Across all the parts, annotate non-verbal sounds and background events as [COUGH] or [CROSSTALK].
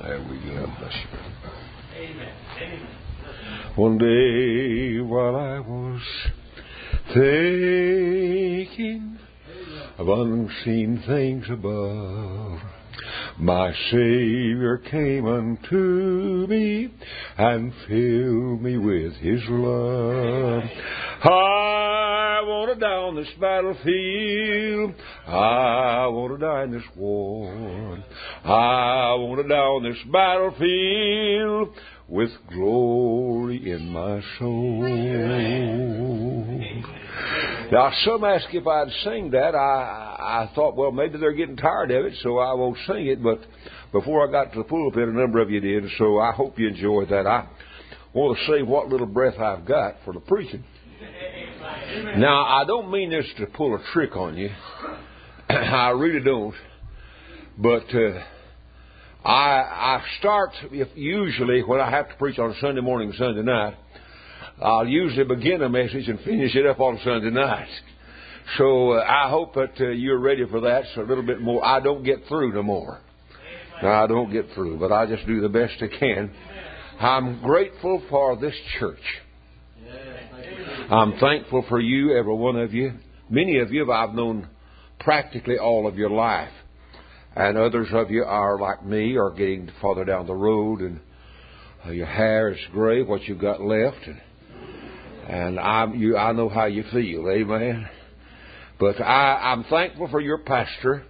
There we go. God bless you. Amen. Amen. One day while I was thinking of unseen things above, my Savior came unto me and filled me with His love. I on this battlefield. I want to die in this war. I want to die on this battlefield with glory in my soul. Now, some ask if I'd sing that. I, I thought, well, maybe they're getting tired of it, so I won't sing it. But before I got to the pulpit, a number of you did, so I hope you enjoyed that. I want to save what little breath I've got for the preaching. Now, I don't mean this to pull a trick on you. [CLEARS THROAT] I really don't. But uh, I I start if, usually when I have to preach on Sunday morning and Sunday night. I'll usually begin a message and finish it up on Sunday night. So uh, I hope that uh, you're ready for that. So a little bit more. I don't get through no more. No, I don't get through, but I just do the best I can. I'm grateful for this church. I'm thankful for you, every one of you. Many of you I've known practically all of your life. And others of you are like me, are getting farther down the road, and uh, your hair is gray, what you've got left, and, and I'm, you, I know how you feel, amen. But I, I'm thankful for your pastor.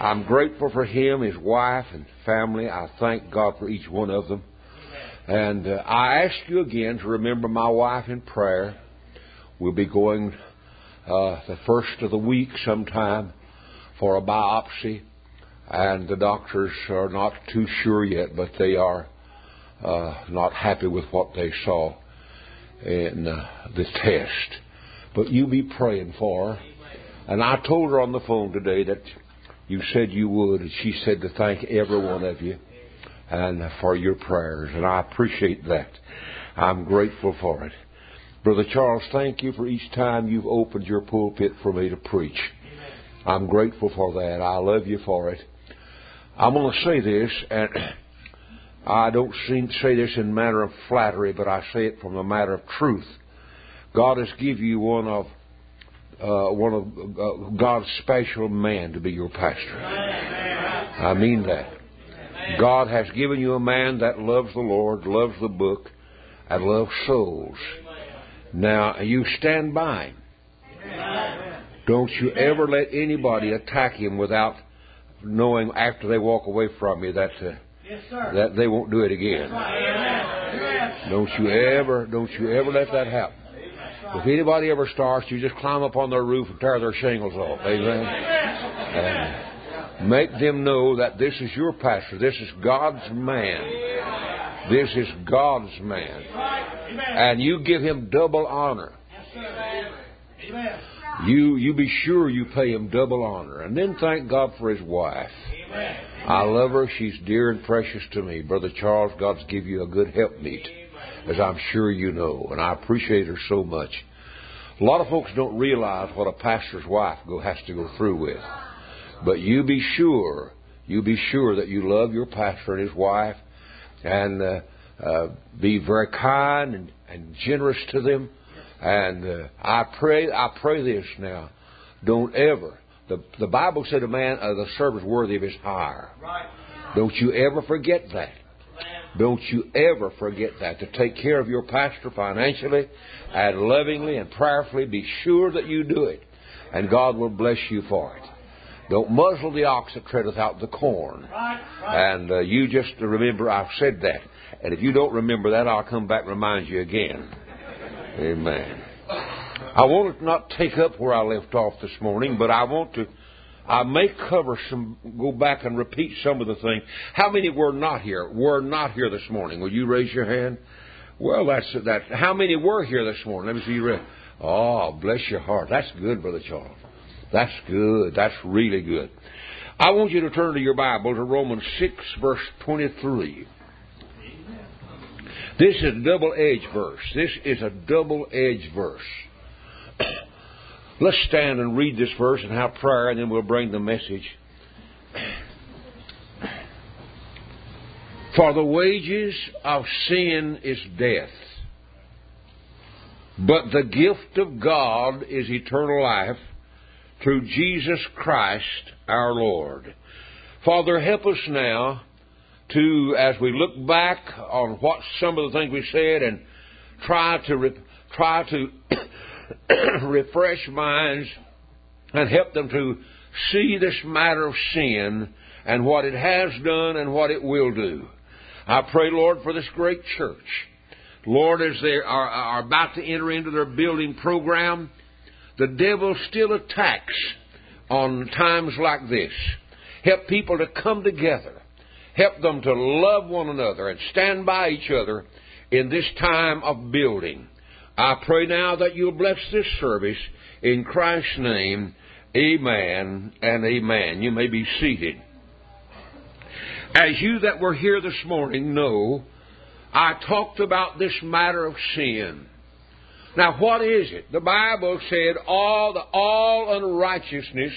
I'm grateful for him, his wife, and family. I thank God for each one of them. And uh, I ask you again to remember my wife in prayer. We'll be going uh, the first of the week sometime for a biopsy and the doctors are not too sure yet, but they are uh, not happy with what they saw in uh, the test. But you be praying for her. And I told her on the phone today that you said you would, and she said to thank every one of you and for your prayers, and I appreciate that. I'm grateful for it. Brother Charles, thank you for each time you've opened your pulpit for me to preach. I'm grateful for that. I love you for it. I'm going to say this, and I don't say this in matter of flattery, but I say it from a matter of truth. God has given you one of uh, one of uh, God's special men to be your pastor. I mean that. God has given you a man that loves the Lord, loves the book, and loves souls. Now you stand by him. Don't you ever let anybody attack him without knowing after they walk away from you that uh, yes, that they won't do it again. Don't you ever don't you ever let that happen. If anybody ever starts, you just climb up on their roof and tear their shingles off. Amen. And make them know that this is your pastor. This is God's man. This is God's man. And you give him double honor. You you be sure you pay him double honor, and then thank God for his wife. I love her; she's dear and precious to me, brother Charles. God's give you a good helpmeet, as I'm sure you know, and I appreciate her so much. A lot of folks don't realize what a pastor's wife go, has to go through with, but you be sure, you be sure that you love your pastor and his wife, and uh, uh, be very kind and, and generous to them and uh, I pray, I pray this now. Don't ever. The the Bible said a man, uh, the servant's worthy of his hire. Right. Don't you ever forget that. Don't you ever forget that. To take care of your pastor financially and lovingly and prayerfully, be sure that you do it. And God will bless you for it. Don't muzzle the ox that treadeth out the corn. Right, right. And uh, you just remember I've said that. And if you don't remember that, I'll come back and remind you again. Amen. I want to not take up where I left off this morning, but I want to. I may cover some, go back and repeat some of the things. How many were not here? Were not here this morning? Will you raise your hand? Well, that's that. How many were here this morning? Let me see you. Raise. Oh, bless your heart. That's good, Brother Charles. That's good. That's really good. I want you to turn to your Bible to Romans 6, verse 23. This is a double edged verse. This is a double edged verse. [COUGHS] Let's stand and read this verse and have prayer, and then we'll bring the message. For the wages of sin is death, but the gift of God is eternal life through Jesus Christ our Lord. Father, help us now to, as we look back on what some of the things we said and try to re- try to [COUGHS] refresh minds and help them to see this matter of sin and what it has done and what it will do. I pray, Lord, for this great church. Lord, as they are, are about to enter into their building program, the devil still attacks on times like this. Help people to come together. Help them to love one another and stand by each other in this time of building. I pray now that you'll bless this service in Christ's name. Amen and amen. You may be seated. As you that were here this morning know, I talked about this matter of sin. Now, what is it? The Bible said all the, all unrighteousness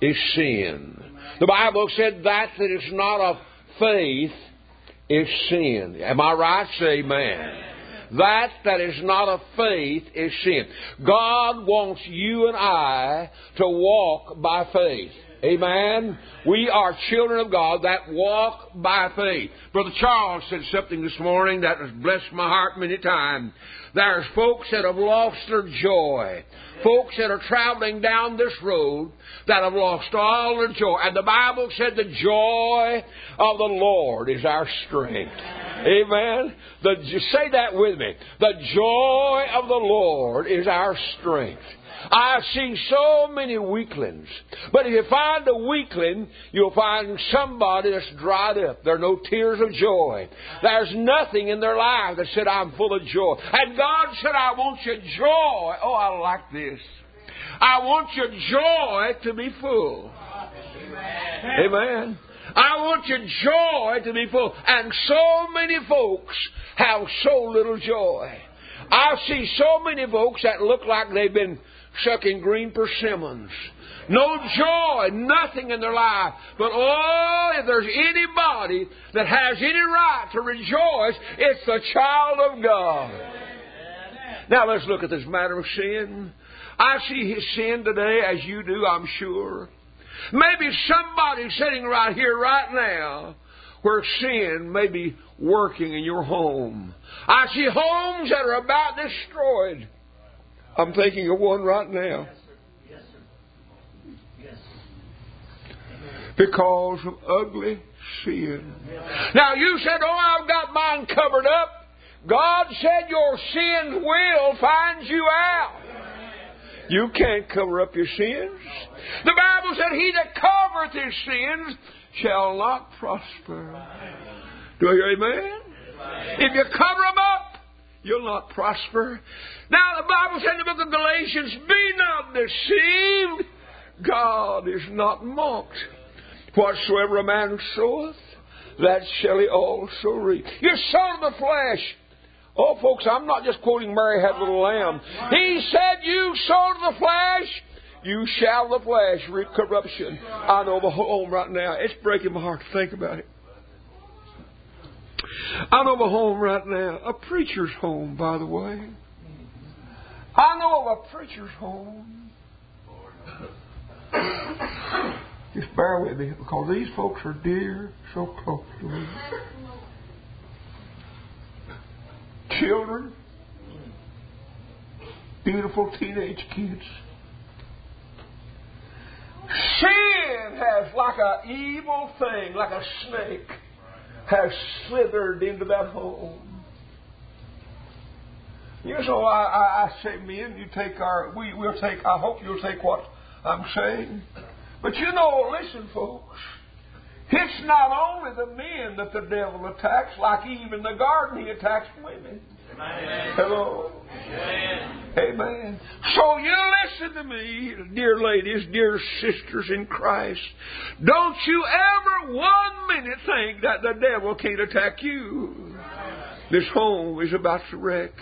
is sin. The Bible said that that is not of faith is sin. Am I right? Say amen. That that is not of faith is sin. God wants you and I to walk by faith. Amen. We are children of God that walk by faith. Brother Charles said something this morning that has blessed my heart many times. There's folks that have lost their joy. Folks that are traveling down this road that have lost all their joy. And the Bible said the joy of the Lord is our strength. Amen. The, say that with me. The joy of the Lord is our strength. I've seen so many weaklings. But if you find a weakling, you'll find somebody that's dried up. There are no tears of joy. There's nothing in their life that said, I'm full of joy. And God said, I want your joy. Oh, I like this. I want your joy to be full. Amen. Amen. I want your joy to be full. And so many folks have so little joy. I see so many folks that look like they've been sucking green persimmons. No joy, nothing in their life. But oh, if there's anybody that has any right to rejoice, it's the child of God. Now let's look at this matter of sin. I see his sin today as you do, I'm sure. Maybe somebody sitting right here, right now, where sin may be working in your home. I see homes that are about destroyed. I'm thinking of one right now. Because of ugly sin. Now you said, Oh, I've got mine covered up. God said your sins will find you out. You can't cover up your sins. The Bible said, He that covereth his sins shall not prosper. Do I hear amen? If you cover them up, you'll not prosper. Now, the Bible said in the book of Galatians, Be not deceived. God is not mocked. Whatsoever a man soweth, that shall he also reap. You're sown to the flesh. Oh, folks, I'm not just quoting Mary had a little lamb. He said, You to the flesh, you shall the flesh reap corruption. I know the home right now. It's breaking my heart to think about it. I know a home right now, a preacher's home, by the way. I know of a preacher's home. Just bear with me because these folks are dear, so close to me. Children, beautiful teenage kids. Sin has, like an evil thing, like a snake, has slithered into that home. You know, I, I, I say, men, you take our, we, we'll take, I hope you'll take what I'm saying. But you know, listen, folks, it's not only the men that the devil attacks, like Eve in the garden, he attacks women. Hello. Amen. So you listen to me, dear ladies, dear sisters in Christ. Don't you ever one minute think that the devil can't attack you. This home is about to wreck.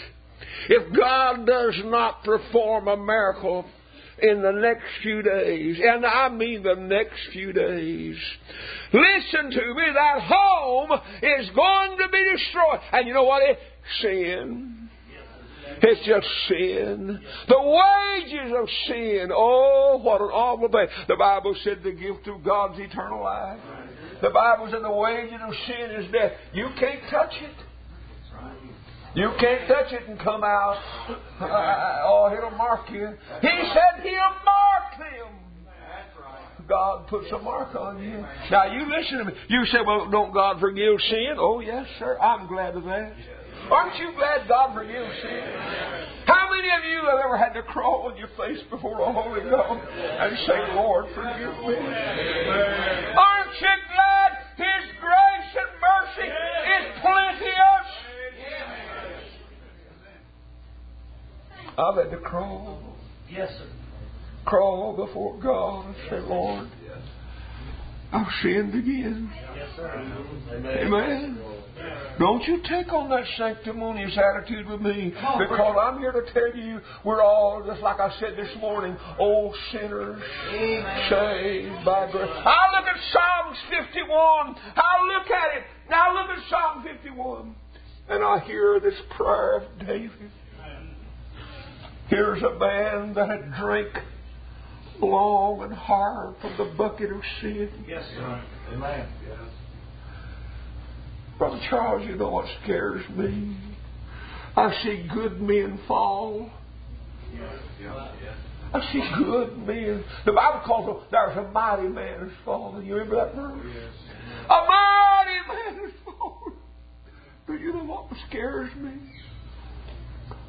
If God does not perform a miracle in the next few days, and I mean the next few days. Listen to me, that home is going to be destroyed. And you know what? Sin. It's just sin. The wages of sin. Oh, what an awful thing. The Bible said the gift of God's eternal life. The Bible said the wages of sin is death. You can't touch it. You can't touch it and come out. [LAUGHS] oh, it'll mark you. He said he'll mark them. God puts a mark on you. Now you listen to me. You say, well, don't God forgive sin? Oh, yes, sir. I'm glad of that. Aren't you glad God forgives sin? How many of you have ever had to crawl on your face before a holy God and say, Lord, forgive me? Aren't you glad His grace and mercy is plenteous? I've had to crawl. Yes, sir. Crawl before God and say, Lord, I've sinned again. Yes, sir. Amen. Don't you take on that sanctimonious attitude with me because I'm here to tell you we're all, just like I said this morning, old sinners saved by grace. I look at Psalms 51. I look at it. Now look at Psalm 51. And I hear this prayer of David. Here's a man that had drank long and hard from the bucket of sin. Yes, sir. Amen. Brother Charles, you know what scares me? I see good men fall. I see good men. The Bible calls them, there's a mighty man who's fallen. You remember that verse? A mighty man has fallen. Do you know what scares me?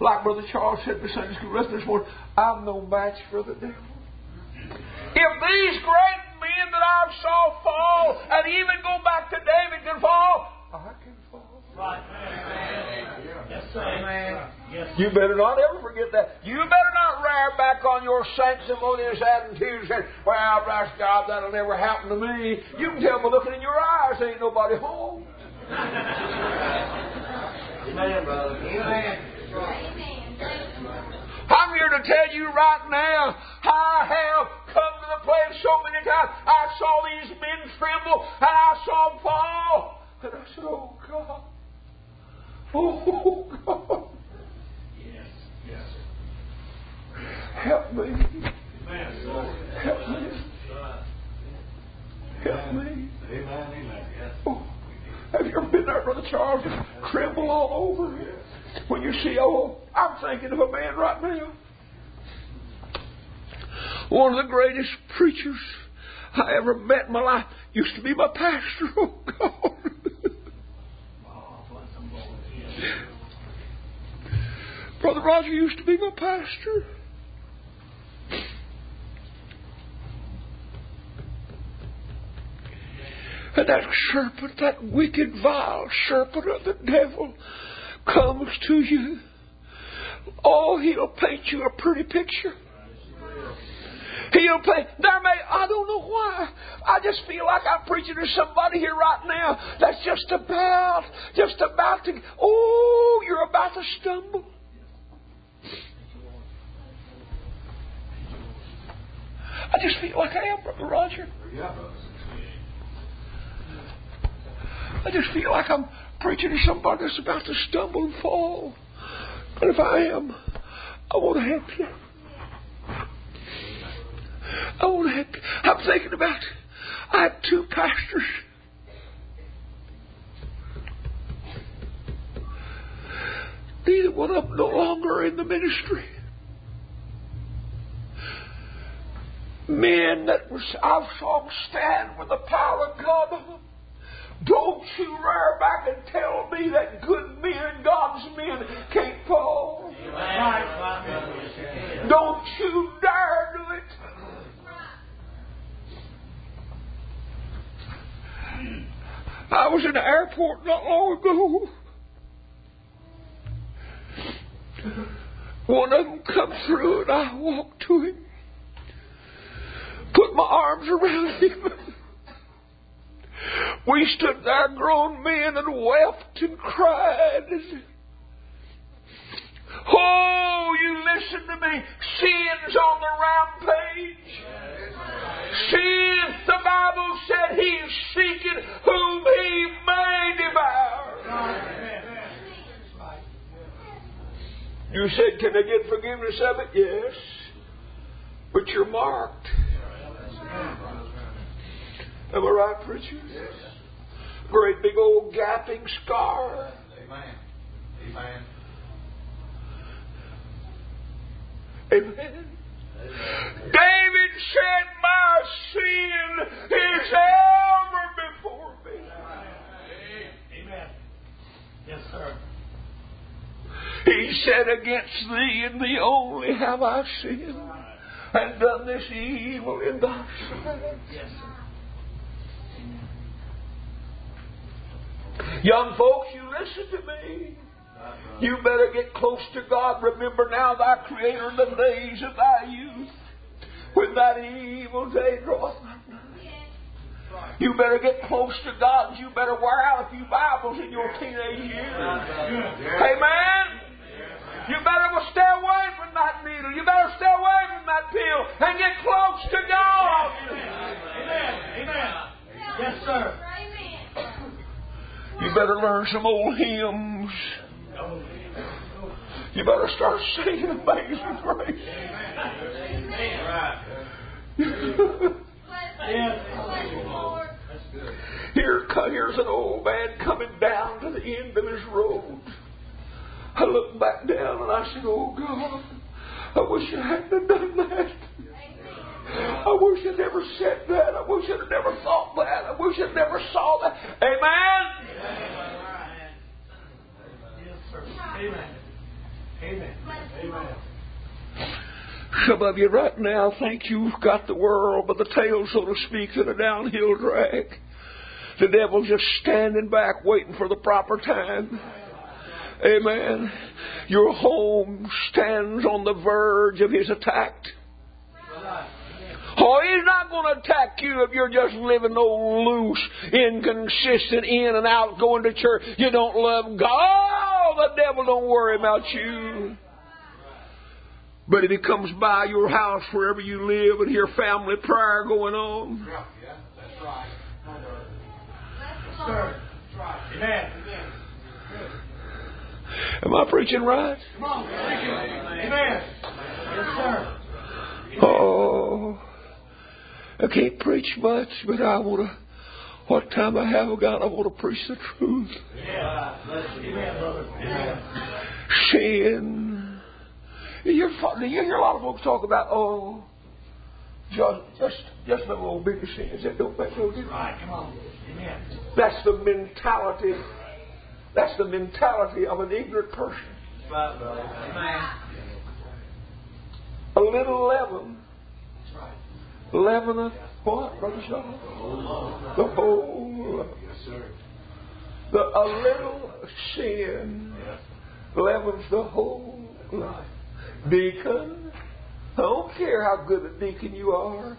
Like Brother Charles said in the Sunday school lesson this morning, I'm no match for the devil. If these great men that I've saw fall, and even go back to David can fall, I can fall. Right. Yes, sir. Amen. You better not ever forget that. You better not rear back on your sanctimonious attitude and say, Well, bless God, that'll never happen to me. You can tell by looking in your eyes, ain't nobody home. Amen, brother. Amen. I'm here to tell you right now, I have come to the place so many times. I saw these men tremble and I saw them fall. And I said, Oh God. Oh God. Yes. Yes. Help me. Help me. Help me. Oh, have you ever been there, Brother Charles? Tremble all over when you see, oh, I'm thinking of a man right now. One of the greatest preachers I ever met in my life used to be my pastor. [LAUGHS] Oh, God. Brother Roger used to be my pastor. And that serpent, that wicked, vile serpent of the devil, comes to you. Oh, he'll paint you a pretty picture. He'll paint. There may, I don't know why. I just feel like I'm preaching to somebody here right now that's just about, just about to, oh, you're about to stumble. I just feel like I am, Brother Roger. I just feel like I'm preaching to somebody that's about to stumble and fall. But if I am, I want to help you. I want to help you. I'm thinking about I have two pastors. Neither one of them no longer in the ministry. Men that was I saw stand with the power of God. Don't you rear back and tell me that good men, God's men, can't fall. Don't you dare do it. I was in the airport not long ago. One of them come through and I walked to him, put my arms around him. We stood there, grown men, and wept and cried. Oh, you listen to me? Sin's on the rampage. Sin, the Bible said he's seeking whom he may devour. You said, Can I get forgiveness of it? Yes. But you're marked. Am I right, preacher? Yes. Great big old gaping scar. Amen. Amen. Amen. David said, My sin is ever before me. Amen. Yes, sir. He said, Against thee and thee only have I sinned and done this evil in thy sight. Yes, Young folks, you listen to me. You better get close to God. Remember now thy Creator in the days of thy youth, when that evil day draweth You better get close to God. You better wear out a few Bibles in your teenage years. Amen. You better stay away from that needle. You better stay away from that pill and get close to God. Amen. Amen. Yes, sir. You better learn some old hymns. You better start singing Amazing Grace. Here, here's an old man coming down to the end of his road. I looked back down and I said, Oh God, I wish I hadn't done that. I wish I'd never said that. I wish I'd never thought that. I wish I'd never saw that. Amen? Yes, sir. Amen. Amen. Amen. Some of you right now think you've got the world by the tail, so to speak, in a downhill drag. The devil's just standing back waiting for the proper time. Amen. Your home stands on the verge of his attack. Oh, he's not going to attack you if you're just living old loose, inconsistent, in and out, going to church. You don't love God. The devil don't worry about you. But if he comes by your house wherever you live and hear family prayer going on. Am I preaching right? Come on, Amen. Yes, sir. Oh, I can't preach much, but I want to. What time I have, oh God, I want to preach the truth. Yeah. Sin. You hear, you hear a lot of folks talk about, oh, just just just little old bitty sins that don't make no difference. Right, come on. Amen. That's the mentality that's the mentality of an ignorant person. A little leaven. Leaveneth what, Brother Shaw? The whole. Yes, sir. The, a little sin leavens the whole life. Deacon, I don't care how good a deacon you are.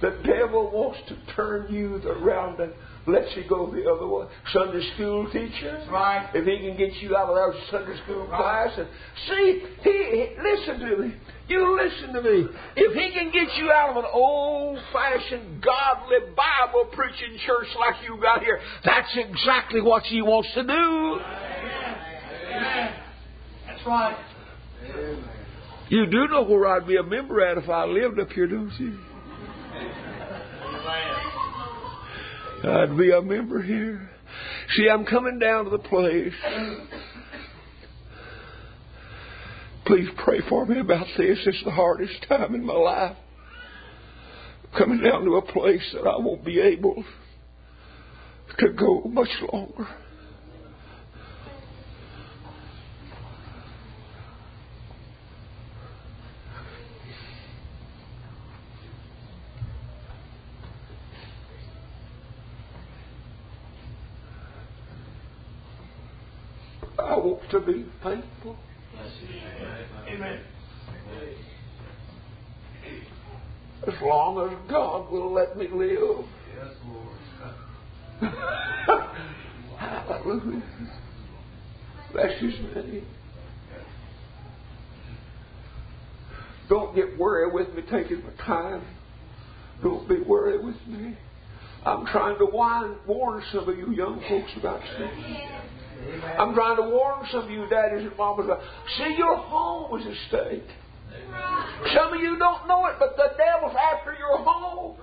The devil wants to turn you around and lets you go the other way. Sunday school teacher. Right. If he can get you out of that Sunday school right. class and see, he, he listen to me. You listen to me. If he can get you out of an old fashioned, godly, Bible preaching church like you got here, that's exactly what he wants to do. Amen. Amen. That's right. Amen. You do know where I'd be a member at if I lived up here, don't you? I'd be a member here. See, I'm coming down to the place. Please pray for me about this. It's the hardest time in my life. Coming down to a place that I won't be able to go much longer. I want to be thankful. Amen. As long as God will let me live. Yes, Lord. [LAUGHS] Hallelujah. Bless his name. Don't get worried with me taking my time. Don't be worried with me. I'm trying to warn some of you young folks about this. I'm trying to warn some of you daddies and mamas about see your home is at stake. Some of you don't know it, but the devil's after your home.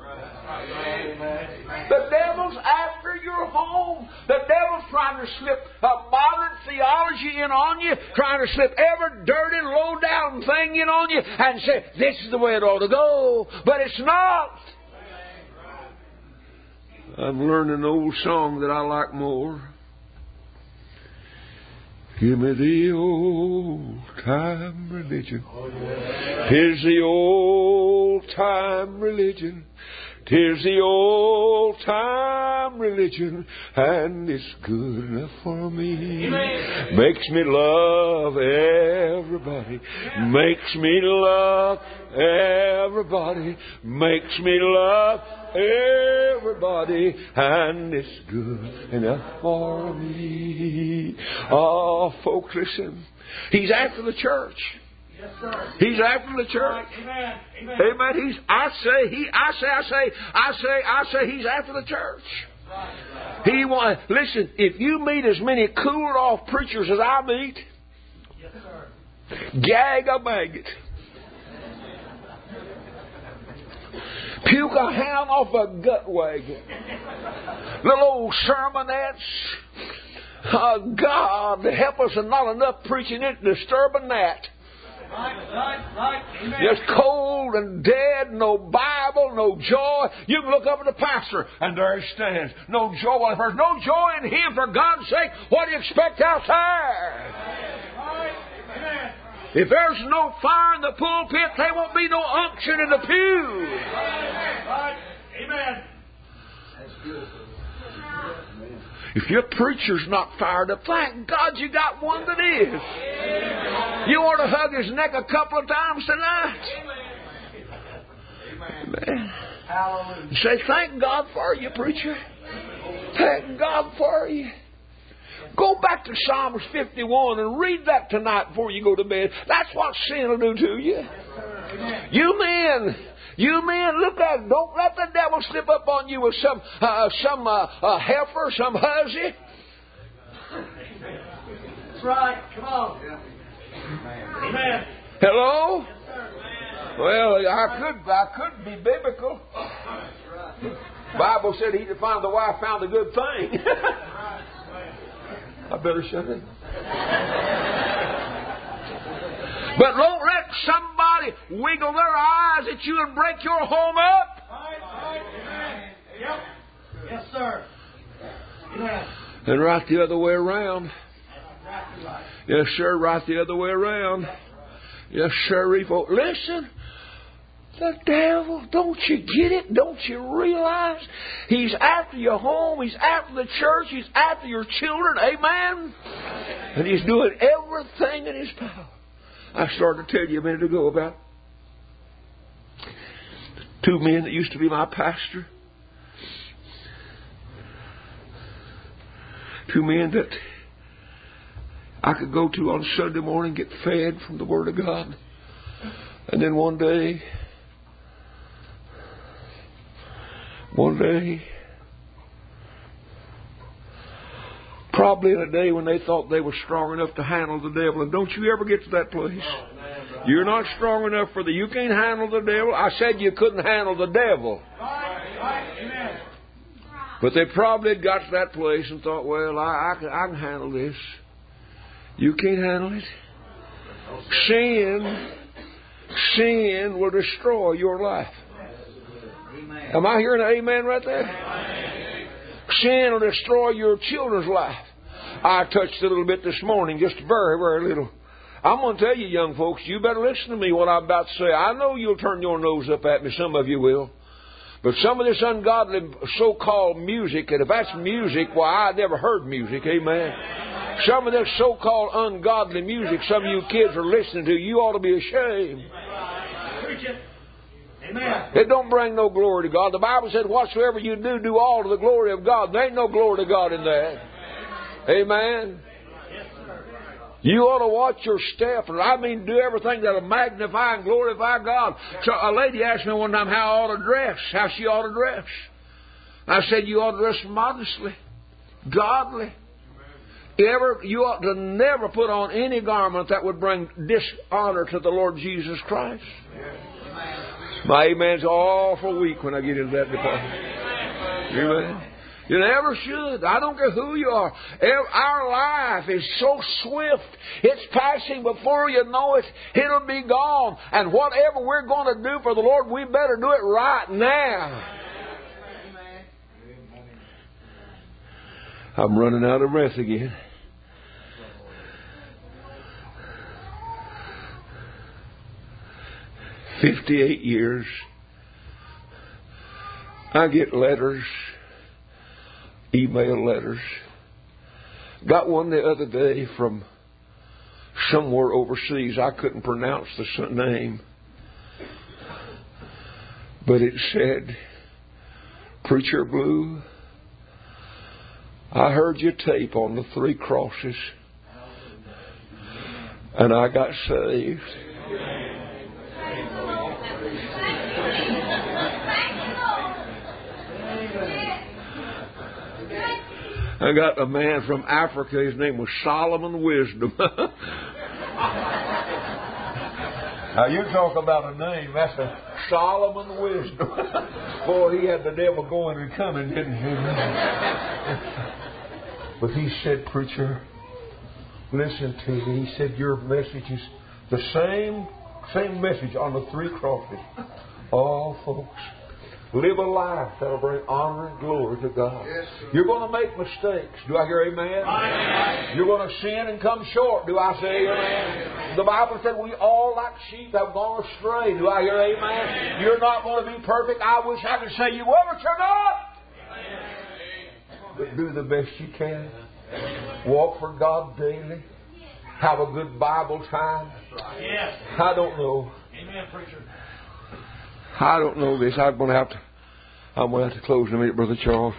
The devil's after your home. The devil's trying to slip a modern theology in on you, trying to slip every dirty, low down thing in on you, and say, this is the way it ought to go. But it's not. I've learned an old song that I like more. Give me the old time religion. Tis the old time religion. Tis the old time religion, and it's good enough for me. Makes me love everybody. Makes me love everybody. Makes me love everybody, and it's good enough for me. Oh, folks, listen. He's after the church. Yes, sir. He's after the church. Amen. Amen. Amen. He's. I say. He. I say. I say. I say. I say. He's after the church. He want. Listen. If you meet as many cooled off preachers as I meet, yes, sir. gag a maggot. Puke a ham off a gut wagon. Little old sermonettes. Oh, uh, God, help us and not enough preaching it, disturbing that. Just cold and dead, no Bible, no joy. You can look up at the pastor, and there he stands. No joy. There's no joy in him, for God's sake, what do you expect outside? If there's no fire in the pulpit, there won't be no unction in the pew. Amen. If your preacher's not fired up, thank God you got one that is. You want to hug his neck a couple of times tonight. Amen. Say, thank God for you, preacher. Thank God for you. Go back to Psalms 51 and read that tonight before you go to bed. That's what sin will do to you. You men, you men, look at it. Don't let the devil slip up on you with some uh, some uh, uh, heifer, some hussy. That's right. Come on. Amen. Hello. Well, I could I could be biblical. Bible said he that found the wife found a good thing. [LAUGHS] I better shut it. But don't let somebody wiggle their eyes at you and break your home up. Yep. Yes, sir. And right the other way around. Yes, sir, right the other way around. Yes, sir, Listen, the devil, don't you get it? Don't you realize? He's after your home, he's after the church, he's after your children, amen? And he's doing everything in his power I started to tell you a minute ago about two men that used to be my pastor. Two men that I could go to on Sunday morning, get fed from the Word of God. And then one day, one day, Probably in a day when they thought they were strong enough to handle the devil. And don't you ever get to that place. You're not strong enough for the. You can't handle the devil. I said you couldn't handle the devil. But they probably got to that place and thought, well, I, I, can, I can handle this. You can't handle it. Sin, sin will destroy your life. Am I hearing an amen right there? Sin will destroy your children's life. I touched a little bit this morning, just very, very little. I'm going to tell you, young folks, you better listen to me what I'm about to say. I know you'll turn your nose up at me. Some of you will. But some of this ungodly so-called music, and if that's music, well, I never heard music. Amen. Some of this so-called ungodly music some of you kids are listening to, you ought to be ashamed. Amen. It don't bring no glory to God. The Bible said, whatsoever you do, do all to the glory of God. There ain't no glory to God in that. Amen. You ought to watch your step, and I mean do everything that'll magnify and glorify God. So a lady asked me one time how I ought to dress, how she ought to dress. I said you ought to dress modestly, godly. Ever, you ought to never put on any garment that would bring dishonor to the Lord Jesus Christ. My amen's awful weak when I get into that department. Amen. You never should. I don't care who you are. Our life is so swift. It's passing before you know it. It'll be gone. And whatever we're going to do for the Lord, we better do it right now. I'm running out of breath again. Fifty-eight years. I get letters email letters. Got one the other day from somewhere overseas. I couldn't pronounce the name. But it said, Preacher Blue, I heard your tape on the three crosses, and I got saved. I got a man from Africa. His name was Solomon Wisdom. [LAUGHS] now you talk about a name. That's a Solomon Wisdom. [LAUGHS] Boy, he had the devil going and coming, didn't he? [LAUGHS] but he said, preacher, listen to me. He said your message is the same same message on the three crosses. Oh, folks. Live a life that'll bring honor and glory to God. Yes, You're going to make mistakes. Do I hear amen? amen? You're going to sin and come short. Do I say amen? amen? The Bible said we all like sheep have gone astray. Do I hear amen? amen? You're not going to be perfect. I wish I could say you will, but you're not. But do the best you can. Walk for God daily. Have a good Bible time. Yes. I don't know. Amen, preacher. I don't know this. I'm going to have to. I'm going to have to close in a minute, Brother Charles.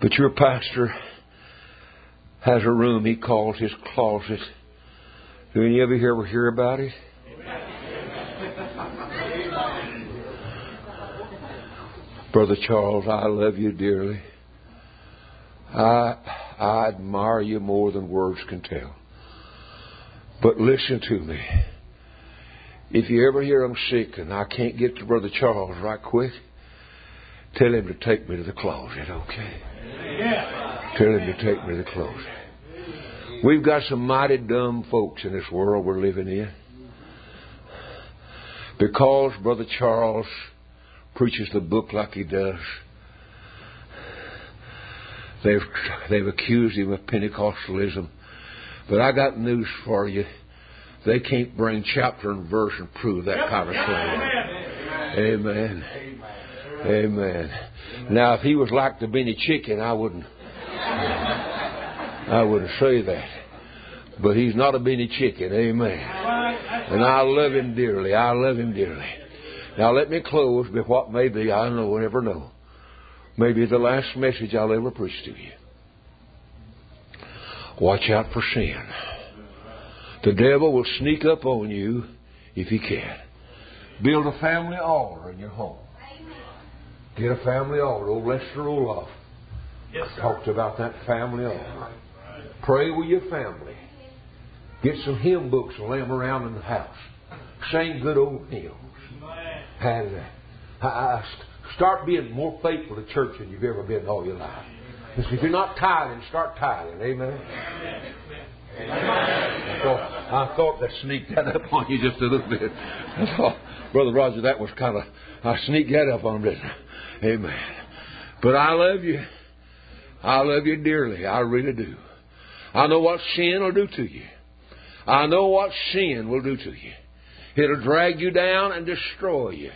But your pastor has a room he calls his closet. Do any of you ever hear about it? Brother Charles, I love you dearly. I I admire you more than words can tell. But listen to me. If you ever hear I'm sick and I can't get to Brother Charles right quick, tell him to take me to the closet, okay? Yeah. Tell him to take me to the closet. We've got some mighty dumb folks in this world we're living in. Because Brother Charles preaches the book like he does, they've, they've accused him of Pentecostalism. But I got news for you. They can't bring chapter and verse and prove that kind of thing. Amen. Amen. Now, if he was like the Benny Chicken, I wouldn't. I wouldn't say that. But he's not a Benny Chicken. Amen. And I love him dearly. I love him dearly. Now, let me close with what may be, I don't know, never know. Maybe the last message I'll ever preach to you. Watch out for sin. The devil will sneak up on you if he can. Build a family altar in your home. Get a family altar. Old Lester Roloff yes, talked about that family altar. Pray with your family. Get some hymn books and lay them around in the house. Sing good old hymns. And uh, start being more faithful to church than you've ever been all your life. If you're not tithing, start tithing. Amen. So I thought that sneaked that up on you just a little bit. I thought, Brother Roger, that was kind of, I sneaked that up on him, didn't? Amen. But I love you. I love you dearly. I really do. I know what sin will do to you. I know what sin will do to you. It'll drag you down and destroy you.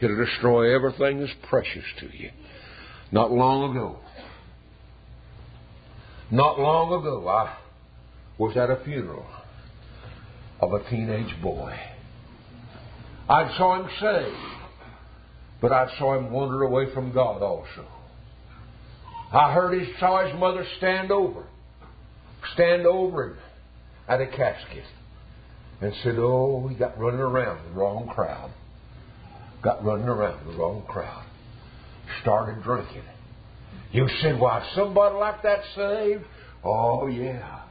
It'll destroy everything that's precious to you. Not long ago, not long ago, I was at a funeral of a teenage boy. I saw him saved, but I saw him wander away from God also. I heard his saw his mother stand over stand over him at a casket and said, Oh, he got running around the wrong crowd. Got running around the wrong crowd. Started drinking. You said, Why, somebody like that saved? Oh, yeah.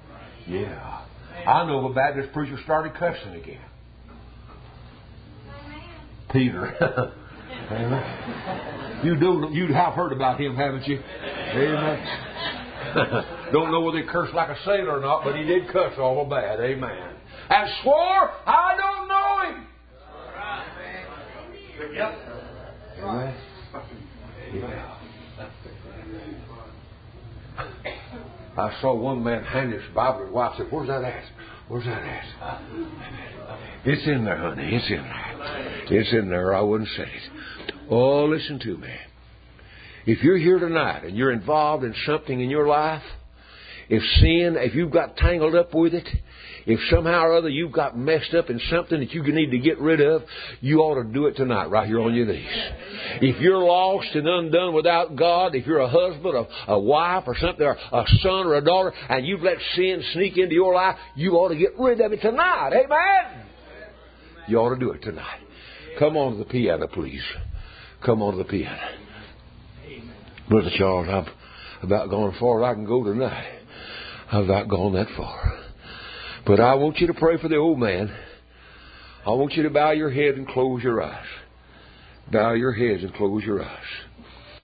Yeah. I know a Baptist preacher started cussing again. Peter. [LAUGHS] you do you have heard about him, haven't you? Amen. [LAUGHS] Don't know whether he cursed like a sailor or not, but he did cuss all bad. Amen. And swore, I don't know him. Yep. Amen. Yeah. I saw one man hand his Bible his wife. Said, "Where's that at? Where's that at?" It's in there, honey. It's in there. It's in there. I wouldn't say it. Oh, listen to me. If you're here tonight and you're involved in something in your life, if sin, if you've got tangled up with it, if somehow or other you've got messed up in something that you need to get rid of, you ought to do it tonight, right here on your knees. If you're lost and undone without God, if you're a husband, a, a wife, or something, or a son or a daughter, and you've let sin sneak into your life, you ought to get rid of it tonight. Amen? You ought to do it tonight. Come on to the piano, please. Come on to the piano. Brother Charles, I'm about gone as far as I can go tonight. I've not gone that far. But I want you to pray for the old man. I want you to bow your head and close your eyes. Bow your heads and close your eyes.